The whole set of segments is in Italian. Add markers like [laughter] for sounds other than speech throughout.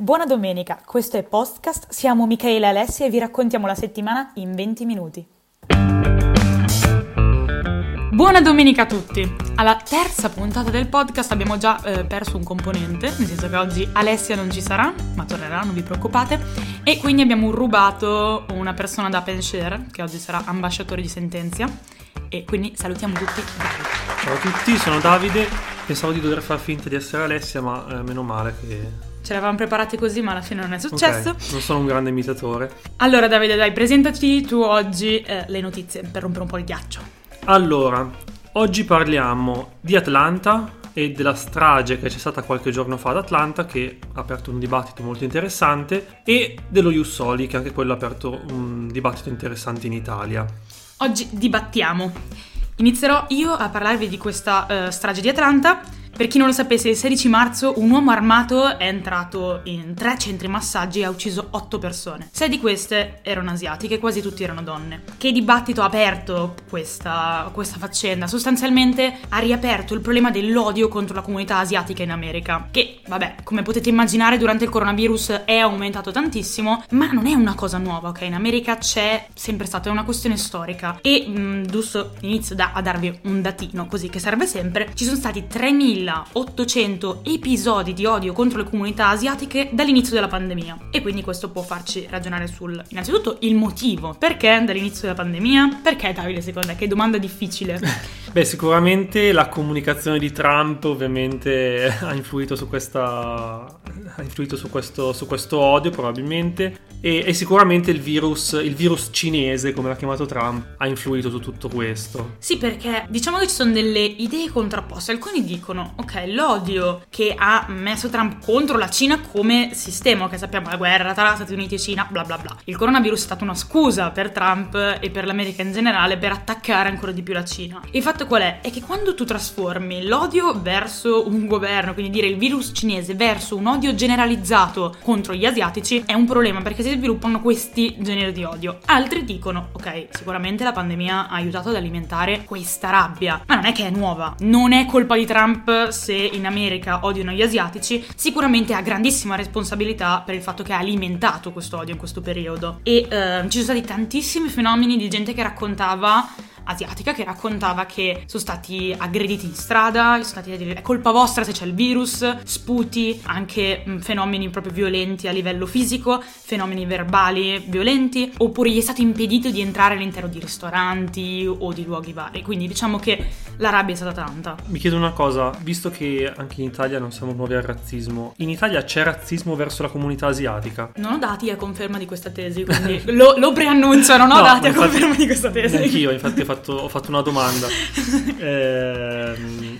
Buona domenica, questo è Postcast, siamo Michele e Alessia e vi raccontiamo la settimana in 20 minuti. Buona domenica a tutti! Alla terza puntata del podcast abbiamo già eh, perso un componente, nel senso che oggi Alessia non ci sarà, ma tornerà, non vi preoccupate, e quindi abbiamo rubato una persona da Penshare, che oggi sarà ambasciatore di Sentenzia, e quindi salutiamo tutti. Ciao a tutti, sono Davide, pensavo di dover far finta di essere Alessia, ma eh, meno male che Ce l'avevamo preparati così, ma alla fine non è successo. Okay, non sono un grande imitatore. Allora, Davide, dai, presentaci tu oggi eh, le notizie per rompere un po' il ghiaccio. Allora, oggi parliamo di Atlanta e della strage che c'è stata qualche giorno fa ad Atlanta, che ha aperto un dibattito molto interessante, e dello Jussoli, che anche quello ha aperto un dibattito interessante in Italia. Oggi dibattiamo. Inizierò io a parlarvi di questa uh, strage di Atlanta per chi non lo sapesse, il 16 marzo un uomo armato è entrato in tre centri massaggi e ha ucciso otto persone. Sei di queste erano asiatiche, quasi tutti erano donne. Che dibattito ha aperto questa, questa faccenda? Sostanzialmente ha riaperto il problema dell'odio contro la comunità asiatica in America, che, vabbè, come potete immaginare durante il coronavirus è aumentato tantissimo, ma non è una cosa nuova, ok? In America c'è sempre stata, è una questione storica. E, mm, giusto, inizio da, a darvi un datino, così che serve sempre, ci sono stati 3.000 800 episodi di odio contro le comunità asiatiche dall'inizio della pandemia. E quindi questo può farci ragionare sul, innanzitutto, il motivo. Perché dall'inizio della pandemia? Perché Davide, secondo te? Che domanda difficile. [laughs] Beh, sicuramente la comunicazione di Trump ovviamente [laughs] ha influito su questa ha influito su questo, su questo odio probabilmente e, e, sicuramente il virus, il virus cinese, come l'ha chiamato Trump, ha influito su tutto questo. Sì, perché diciamo che ci sono delle idee contrapposte. Alcuni dicono, ok, l'odio che ha messo Trump contro la Cina come sistema, che sappiamo la guerra tra Stati Uniti e Cina, bla bla bla. Il coronavirus è stata una scusa per Trump e per l'America in generale per attaccare ancora di più la Cina. Il fatto qual è? È che quando tu trasformi l'odio verso un governo, quindi dire il virus cinese verso un odio generalizzato contro gli asiatici, è un problema perché si sviluppano questi generi di odio. Altri dicono, ok, sicuramente la pandemia ha aiutato ad alimentare questa rabbia, ma non è che è nuova. Non è colpa di Trump se in America odiano gli asiatici, sicuramente ha grandissima responsabilità per il fatto che ha alimentato questo odio in questo periodo. E eh, ci sono stati tantissimi fenomeni di gente che raccontava asiatica che raccontava che sono stati aggrediti in strada, sono stati a dire è colpa vostra se c'è il virus, sputi, anche mh, fenomeni proprio violenti a livello fisico, fenomeni verbali violenti, oppure gli è stato impedito di entrare all'interno di ristoranti o di luoghi vari. Quindi diciamo che la rabbia è stata tanta. Mi chiedo una cosa, visto che anche in Italia non siamo nuovi al razzismo, in Italia c'è razzismo verso la comunità asiatica? Non ho dati a conferma di questa tesi, quindi [laughs] lo, lo preannuncio, non ho no, dati a conferma di questa tesi. Anch'io, infatti ho fatto fatto, ho fatto una domanda. [laughs] eh,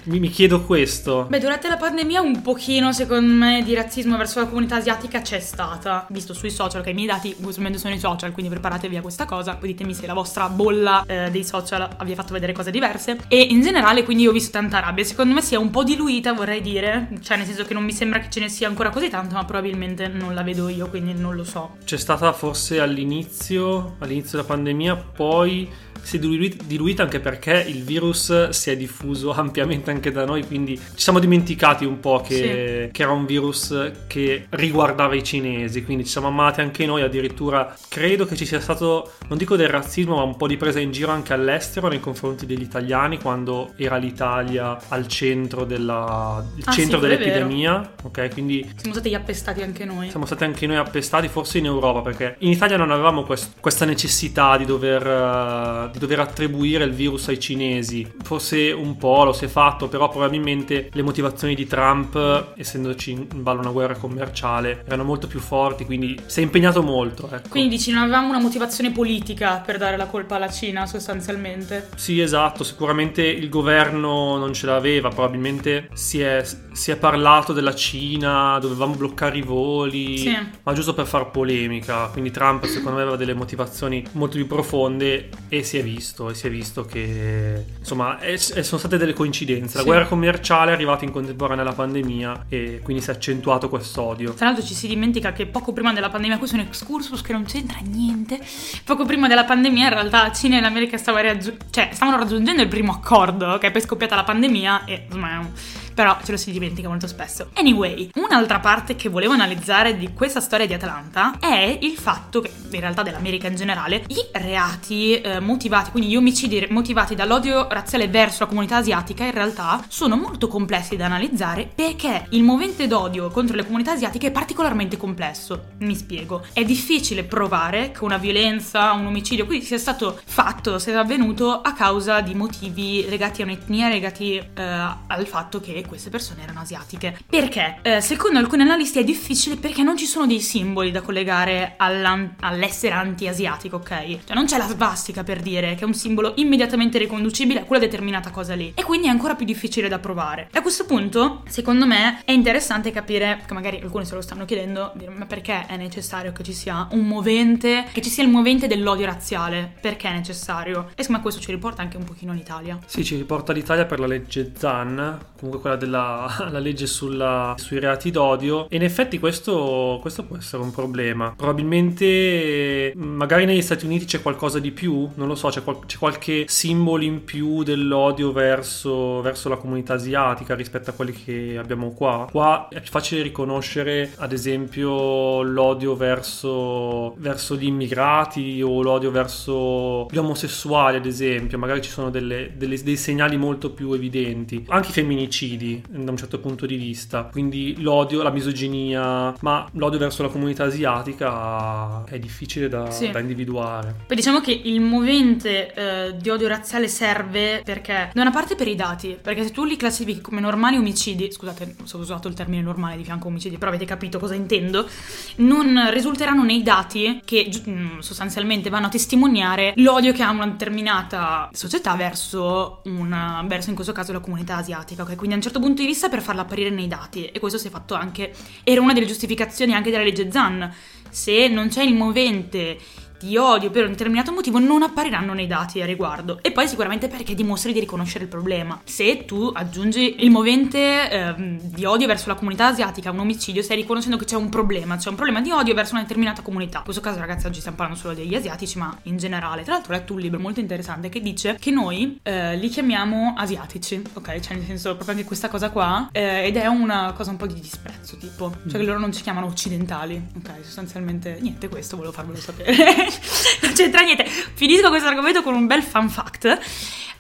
mi, mi, chiedo questo. Beh, durante la pandemia un pochino, secondo me, di razzismo verso la comunità asiatica c'è stata. Visto sui social, che i miei dati usualmente sono i social, quindi preparatevi a questa cosa. Poi ditemi se la vostra bolla eh, dei social vi ha fatto vedere cose diverse. E in generale, quindi, ho visto tanta rabbia. Secondo me si è un po' diluita, vorrei dire. Cioè, nel senso che non mi sembra che ce ne sia ancora così tanto, ma probabilmente non la vedo io, quindi non lo so. C'è stata forse all'inizio, all'inizio della pandemia, poi si è diluita anche perché il virus si è diffuso [laughs] ampiamente anche da noi, quindi ci siamo dimenticati un po' che, sì. che, era un virus che riguardava i cinesi, quindi ci siamo amati anche noi, addirittura credo che ci sia stato, non dico del razzismo, ma un po' di presa in giro anche all'estero nei confronti degli italiani quando era l'Italia al centro, della, ah, centro sì, dell'epidemia, ok? Quindi siamo stati appestati anche noi. Siamo stati anche noi appestati, forse in Europa, perché in Italia non avevamo quest- questa necessità di dover uh, di dover attribuire il virus ai cinesi. Forse un po' lo si è fatto, però probabilmente le motivazioni di Trump, essendoci in ballo una guerra commerciale, erano molto più forti, quindi si è impegnato molto. Ecco. Quindi dici, non avevamo una motivazione politica per dare la colpa alla Cina sostanzialmente? Sì, esatto, sicuramente il governo non ce l'aveva, probabilmente si è, si è parlato della Cina, dovevamo bloccare i voli, sì. ma giusto per far polemica, quindi Trump secondo me aveva delle motivazioni molto più profonde e si è visto, e si è visto che insomma è, è, sono state delle coincidenze. La sì. guerra commerciale è arrivata in contemporanea alla pandemia e quindi si è accentuato quest'odio. Tra l'altro ci si dimentica che poco prima della pandemia, questo è un excursus che non c'entra niente, poco prima della pandemia in realtà la Cina e l'America stavano, raggiung- cioè, stavano raggiungendo il primo accordo, che okay? poi è scoppiata la pandemia e insomma però ce lo si dimentica molto spesso. Anyway, un'altra parte che volevo analizzare di questa storia di Atlanta è il fatto che, in realtà dell'America in generale, i reati eh, motivati, quindi gli omicidi motivati dall'odio razziale verso la comunità asiatica, in realtà sono molto complessi da analizzare perché il movente d'odio contro le comunità asiatiche è particolarmente complesso. Mi spiego. È difficile provare che una violenza, un omicidio, quindi sia stato fatto, sia avvenuto a causa di motivi legati a un'etnia, legati eh, al fatto che queste persone erano asiatiche. Perché? Eh, secondo alcuni analisti è difficile perché non ci sono dei simboli da collegare all'essere anti-asiatico, ok? Cioè non c'è la svastica per dire che è un simbolo immediatamente riconducibile a quella determinata cosa lì. E quindi è ancora più difficile da provare. A questo punto, secondo me, è interessante capire, che magari alcuni se lo stanno chiedendo, ma perché è necessario che ci sia un movente, che ci sia il movente dell'odio razziale? Perché è necessario? E secondo me questo ci riporta anche un pochino l'Italia. Sì, ci riporta l'Italia per la legge ZAN, comunque quella della [laughs] legge sulla, sui reati d'odio. E in effetti questo, questo può essere un problema. Probabilmente, magari negli Stati Uniti c'è qualcosa di più, non lo so, c'è, qual- c'è qualche simbolo in più dell'odio verso, verso la comunità asiatica rispetto a quelli che abbiamo qua. Qua è più facile riconoscere, ad esempio, l'odio verso, verso gli immigrati o l'odio verso gli omosessuali, ad esempio. Magari ci sono delle, delle, dei segnali molto più evidenti. Anche i femminicidi, da un certo punto di vista. Quindi l'odio, la misoginia, ma l'odio verso la comunità asiatica è difficile da, sì. da individuare. Poi diciamo che il movente eh, di odio razziale serve perché, da una parte per i dati, perché se tu li classifichi come normali omicidi, scusate, ho usato il termine normale di fianco omicidi, però avete capito cosa intendo, non risulteranno nei dati che mm, sostanzialmente vanno a testimoniare l'odio che ha una determinata società verso, una, verso in questo caso la comunità asiatica, ok? Quindi a un certo punto di vista per farla apparire nei dati, e questo si è fatto anche, era una delle giustificazioni anche della legge Zan, se non c'è il movente di odio per un determinato motivo non appariranno nei dati a riguardo. E poi sicuramente perché dimostri di riconoscere il problema. Se tu aggiungi il movente eh, di odio verso la comunità asiatica a un omicidio, stai riconoscendo che c'è un problema, c'è un problema di odio verso una determinata comunità. In questo caso, ragazzi, oggi stiamo parlando solo degli asiatici, ma in generale. Tra l'altro, ho letto un libro molto interessante che dice che noi eh, li chiamiamo asiatici, ok? Cioè, nel senso, proprio anche questa cosa qua, eh, ed è una cosa un po' di disprezzo, tipo, cioè che loro non ci chiamano occidentali, ok? Sostanzialmente, niente, questo volevo farvelo sapere. [laughs] non c'entra niente. Finisco questo argomento con un bel fun fact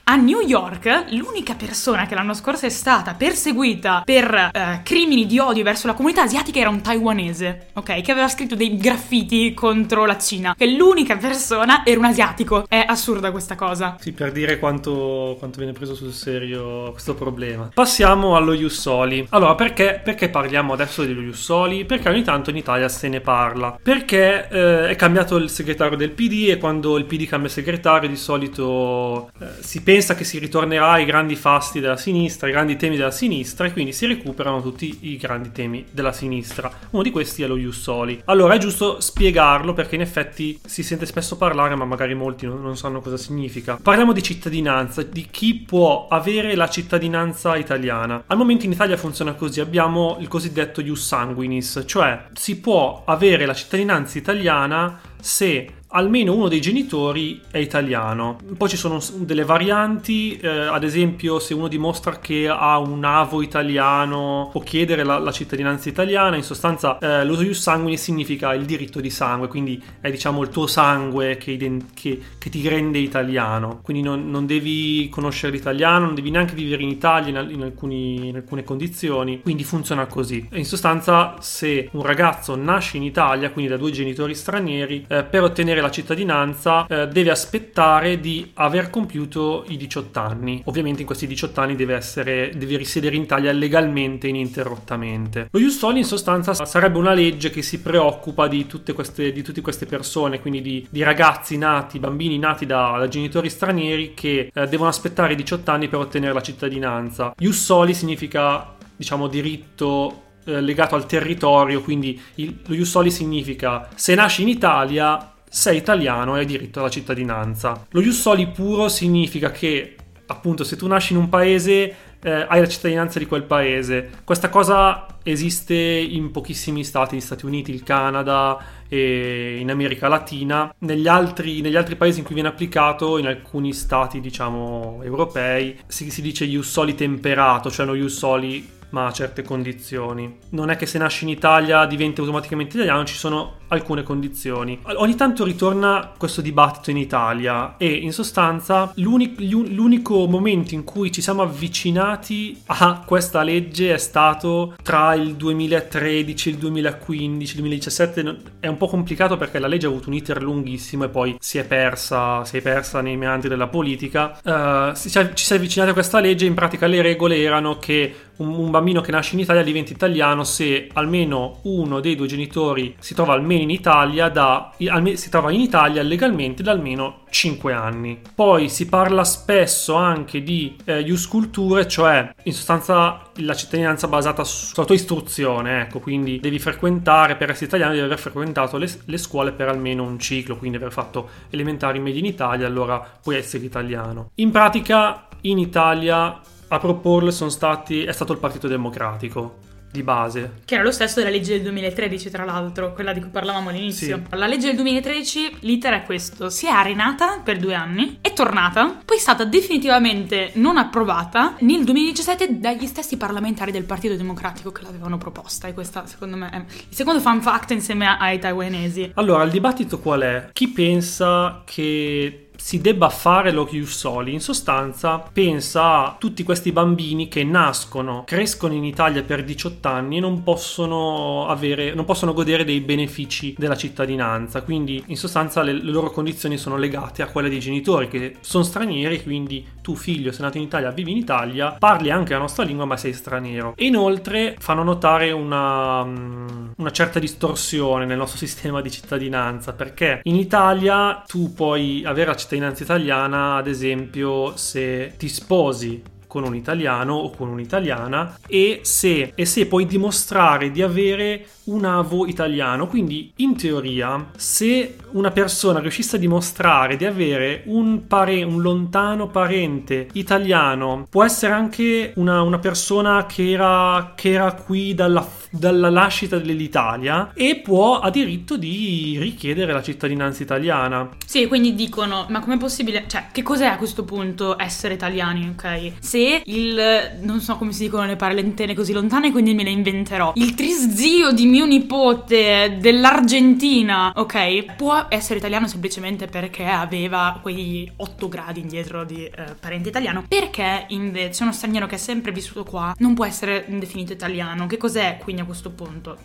a New York l'unica persona che l'anno scorso è stata perseguita per eh, crimini di odio verso la comunità asiatica era un taiwanese, ok? Che aveva scritto dei graffiti contro la Cina. Che l'unica persona era un asiatico. È assurda questa cosa. Sì, per dire quanto, quanto viene preso sul serio questo problema. Passiamo allo Jussoli. Allora, perché, perché parliamo adesso dello Jussoli? Perché ogni tanto in Italia se ne parla. Perché eh, è cambiato il segretario del PD e quando il PD cambia segretario di solito eh, si pensa pensa che si ritornerà ai grandi fasti della sinistra, ai grandi temi della sinistra e quindi si recuperano tutti i grandi temi della sinistra. Uno di questi è lo Ius Soli. Allora è giusto spiegarlo perché in effetti si sente spesso parlare ma magari molti non, non sanno cosa significa. Parliamo di cittadinanza, di chi può avere la cittadinanza italiana. Al momento in Italia funziona così, abbiamo il cosiddetto Ius Sanguinis, cioè si può avere la cittadinanza italiana se almeno uno dei genitori è italiano. Poi ci sono delle varianti, eh, ad esempio se uno dimostra che ha un avo italiano può chiedere la, la cittadinanza italiana, in sostanza eh, l'uso ius sanguine significa il diritto di sangue, quindi è diciamo il tuo sangue che, che, che ti rende italiano, quindi non, non, devi conoscere l'italiano, non devi neanche vivere in Italia in, in, alcuni, in alcune condizioni, quindi funziona così. in sostanza se un ragazzo nasce in Italia, quindi da due genitori stranieri, eh, per ottenere la cittadinanza eh, deve aspettare di aver compiuto i 18 anni. Ovviamente in questi 18 anni deve, essere, deve risiedere in Italia legalmente ininterrottamente. Lo Ius in sostanza sarebbe una legge che si preoccupa di tutte queste, di tutte queste persone, quindi di, di, ragazzi nati, bambini nati da, da genitori stranieri che eh, devono aspettare i 18 anni per ottenere la cittadinanza. Ius significa diciamo diritto eh, legato al territorio, quindi il, lo Ius Soli significa se nasci in Italia sei italiano e hai diritto alla cittadinanza. Lo Ius Soli puro significa che appunto se tu nasci in un paese eh, hai la cittadinanza di quel paese. Questa cosa esiste in pochissimi stati, negli Stati Uniti, il Canada e in America Latina. Negli altri, negli altri paesi in cui viene applicato, in alcuni stati diciamo europei, si, si dice ius soli temperato, cioè no ius soli ma a certe condizioni. Non è che se nasci in Italia diventi automaticamente italiano, ci sono alcune condizioni. Ogni tanto ritorna questo dibattito in Italia e in sostanza l'unico, l'unico momento in cui ci siamo avvicinati a questa legge è stato tra il 2013 il 2015, il 2017 è un po' complicato perché la legge ha avuto un iter lunghissimo e poi si è persa, si è persa nei meandri della politica. Uh, ci si è avvicinati a questa legge, in pratica le regole erano che un, un bambino che nasce in Italia diventa italiano se almeno uno dei due genitori si trova almeno in Italia da, si trova in Italia legalmente da almeno 5 anni. Poi si parla spesso anche di eh, culture, cioè in sostanza la cittadinanza basata sulla tua istruzione, ecco, quindi devi frequentare, per essere italiano devi aver frequentato le, le scuole per almeno un ciclo, quindi aver fatto elementari media in Italia, allora puoi essere italiano. In pratica in Italia a proporle sono stati, è stato il Partito Democratico di base. Che era lo stesso della legge del 2013, tra l'altro, quella di cui parlavamo all'inizio. Sì. La legge del 2013, l'iter è questo: si è arenata per due anni, è tornata, poi è stata definitivamente non approvata nel 2017 dagli stessi parlamentari del Partito Democratico che l'avevano proposta. E questa, secondo me, è il secondo fun fact insieme ai taiwanesi. Allora, il dibattito qual è? Chi pensa che si debba fare lo Soli. In sostanza, pensa a tutti questi bambini che nascono, crescono in Italia per 18 anni e non possono avere, non possono godere dei benefici della cittadinanza. Quindi, in sostanza, le, le loro condizioni sono legate a quelle dei genitori che sono stranieri. Quindi, tu, figlio, sei nato in Italia, vivi in Italia, parli anche la nostra lingua, ma sei straniero. E inoltre fanno notare una, una certa distorsione nel nostro [laughs] sistema di cittadinanza perché in Italia tu puoi avere la cittadinanza cittadinanza italiana, ad esempio, se ti sposi con un italiano o con un'italiana e se, e se puoi dimostrare di avere un avo italiano. Quindi, in teoria, se una persona riuscisse a dimostrare di avere un, pare- un lontano parente italiano, può essere anche una, una persona che era, che era qui dalla, dalla nascita dell'Italia e può ha diritto di richiedere la cittadinanza italiana. Sì, quindi dicono: ma com'è possibile? Cioè, che cos'è a questo punto essere italiani, ok? Se il non so come si dicono le parentene così lontane, quindi me le inventerò. Il trizio di mio nipote dell'Argentina, ok? Può essere italiano semplicemente perché aveva quei 8 gradi indietro di eh, parente italiano. Perché invece uno straniero che è sempre vissuto qua non può essere definito italiano? Che cos'è quindi a questo punto?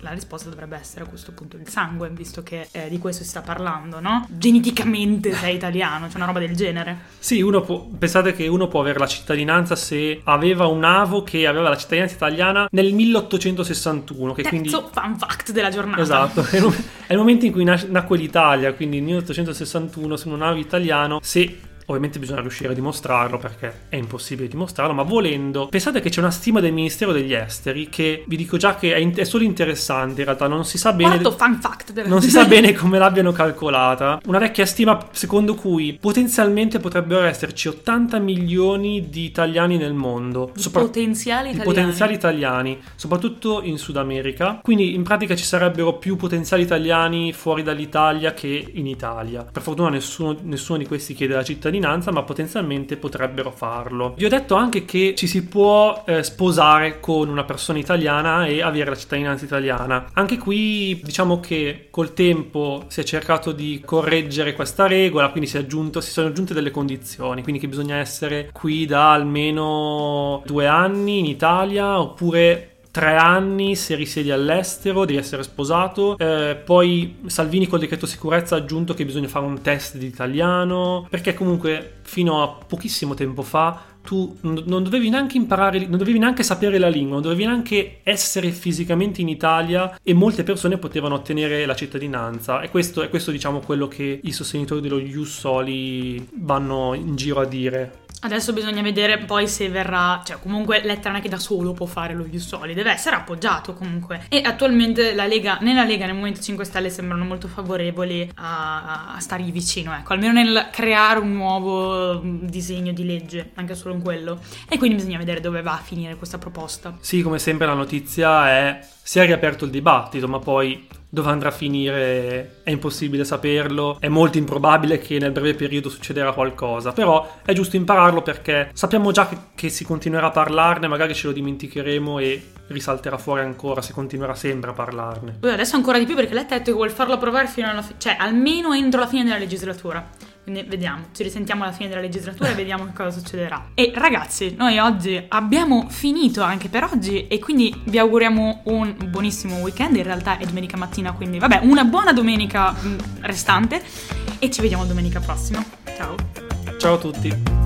La risposta dovrebbe essere a questo punto il sangue, visto che eh, di questo si sta parlando, no? Geneticamente sei italiano, c'è una roba del genere. Sì, uno può, pensate che uno può avere la cittadinanza se aveva un avo che aveva la cittadinanza italiana nel 1861, che Terzo quindi fun fact della giornata. Esatto, è il momento in cui nacque l'Italia, quindi nel 1861 su una nave italiano, se Ovviamente bisogna riuscire a dimostrarlo perché è impossibile dimostrarlo, ma volendo, pensate che c'è una stima del Ministero degli Esteri che vi dico già che è, è solo interessante, in realtà non si sa bene... Quarto fun fact della Non si sa bene come l'abbiano calcolata. Una vecchia stima secondo cui potenzialmente potrebbero esserci 80 milioni di italiani nel mondo. Di sopra- potenziali di italiani. potenziali italiani, soprattutto in Sud America. Quindi in pratica ci sarebbero più potenziali italiani fuori dall'Italia che in Italia. Per fortuna nessuno, nessuno di questi chiede la cittadinanza cittadinanza, ma potenzialmente potrebbero farlo. Vi ho detto anche che ci si può eh, sposare con una persona italiana e avere la cittadinanza italiana. Anche qui diciamo che col tempo si è cercato di correggere questa regola, quindi si, aggiunto, si sono aggiunte delle condizioni, quindi che bisogna essere qui da almeno due anni in Italia oppure tre anni se risiedi all'estero, devi essere sposato. Eh, poi Salvini col decreto sicurezza ha aggiunto che bisogna fare un test di italiano, perché comunque fino a pochissimo tempo fa tu non dovevi neanche imparare, non dovevi neanche sapere la lingua, non dovevi neanche essere fisicamente in Italia e molte persone potevano ottenere la cittadinanza. E questo è questo, diciamo, quello che i sostenitori dello Ius Soli vanno in giro a dire. Adesso bisogna vedere poi se verrà, cioè comunque Letta non è che da solo può fare lo Ius Soli, deve essere appoggiato comunque. E attualmente la Lega, né la Lega né il Movimento 5 Stelle sembrano molto favorevoli a, a stargli vicino, ecco, almeno nel creare un nuovo disegno di legge, anche solo in quello. E quindi bisogna vedere dove va a finire questa proposta. Sì, come sempre la notizia è si è riaperto il dibattito, ma poi dove andrà a finire è impossibile saperlo, è molto improbabile che nel breve periodo succederà qualcosa, però è giusto impararlo perché sappiamo già che, che si continuerà a parlarne, magari ce lo dimenticheremo e risalterà fuori ancora, si continuerà sempre a parlarne. Adesso ancora di più perché lei ha detto che vuole farlo approvare fino alla fine, cioè almeno entro la fine della legislatura. Quindi vediamo, ci risentiamo alla fine della legislatura e vediamo che cosa succederà. E ragazzi, noi oggi abbiamo finito anche per oggi e quindi vi auguriamo un buonissimo weekend. In realtà è domenica mattina, quindi vabbè, una buona domenica mm, restante e ci vediamo domenica prossima. Ciao. Ciao a tutti.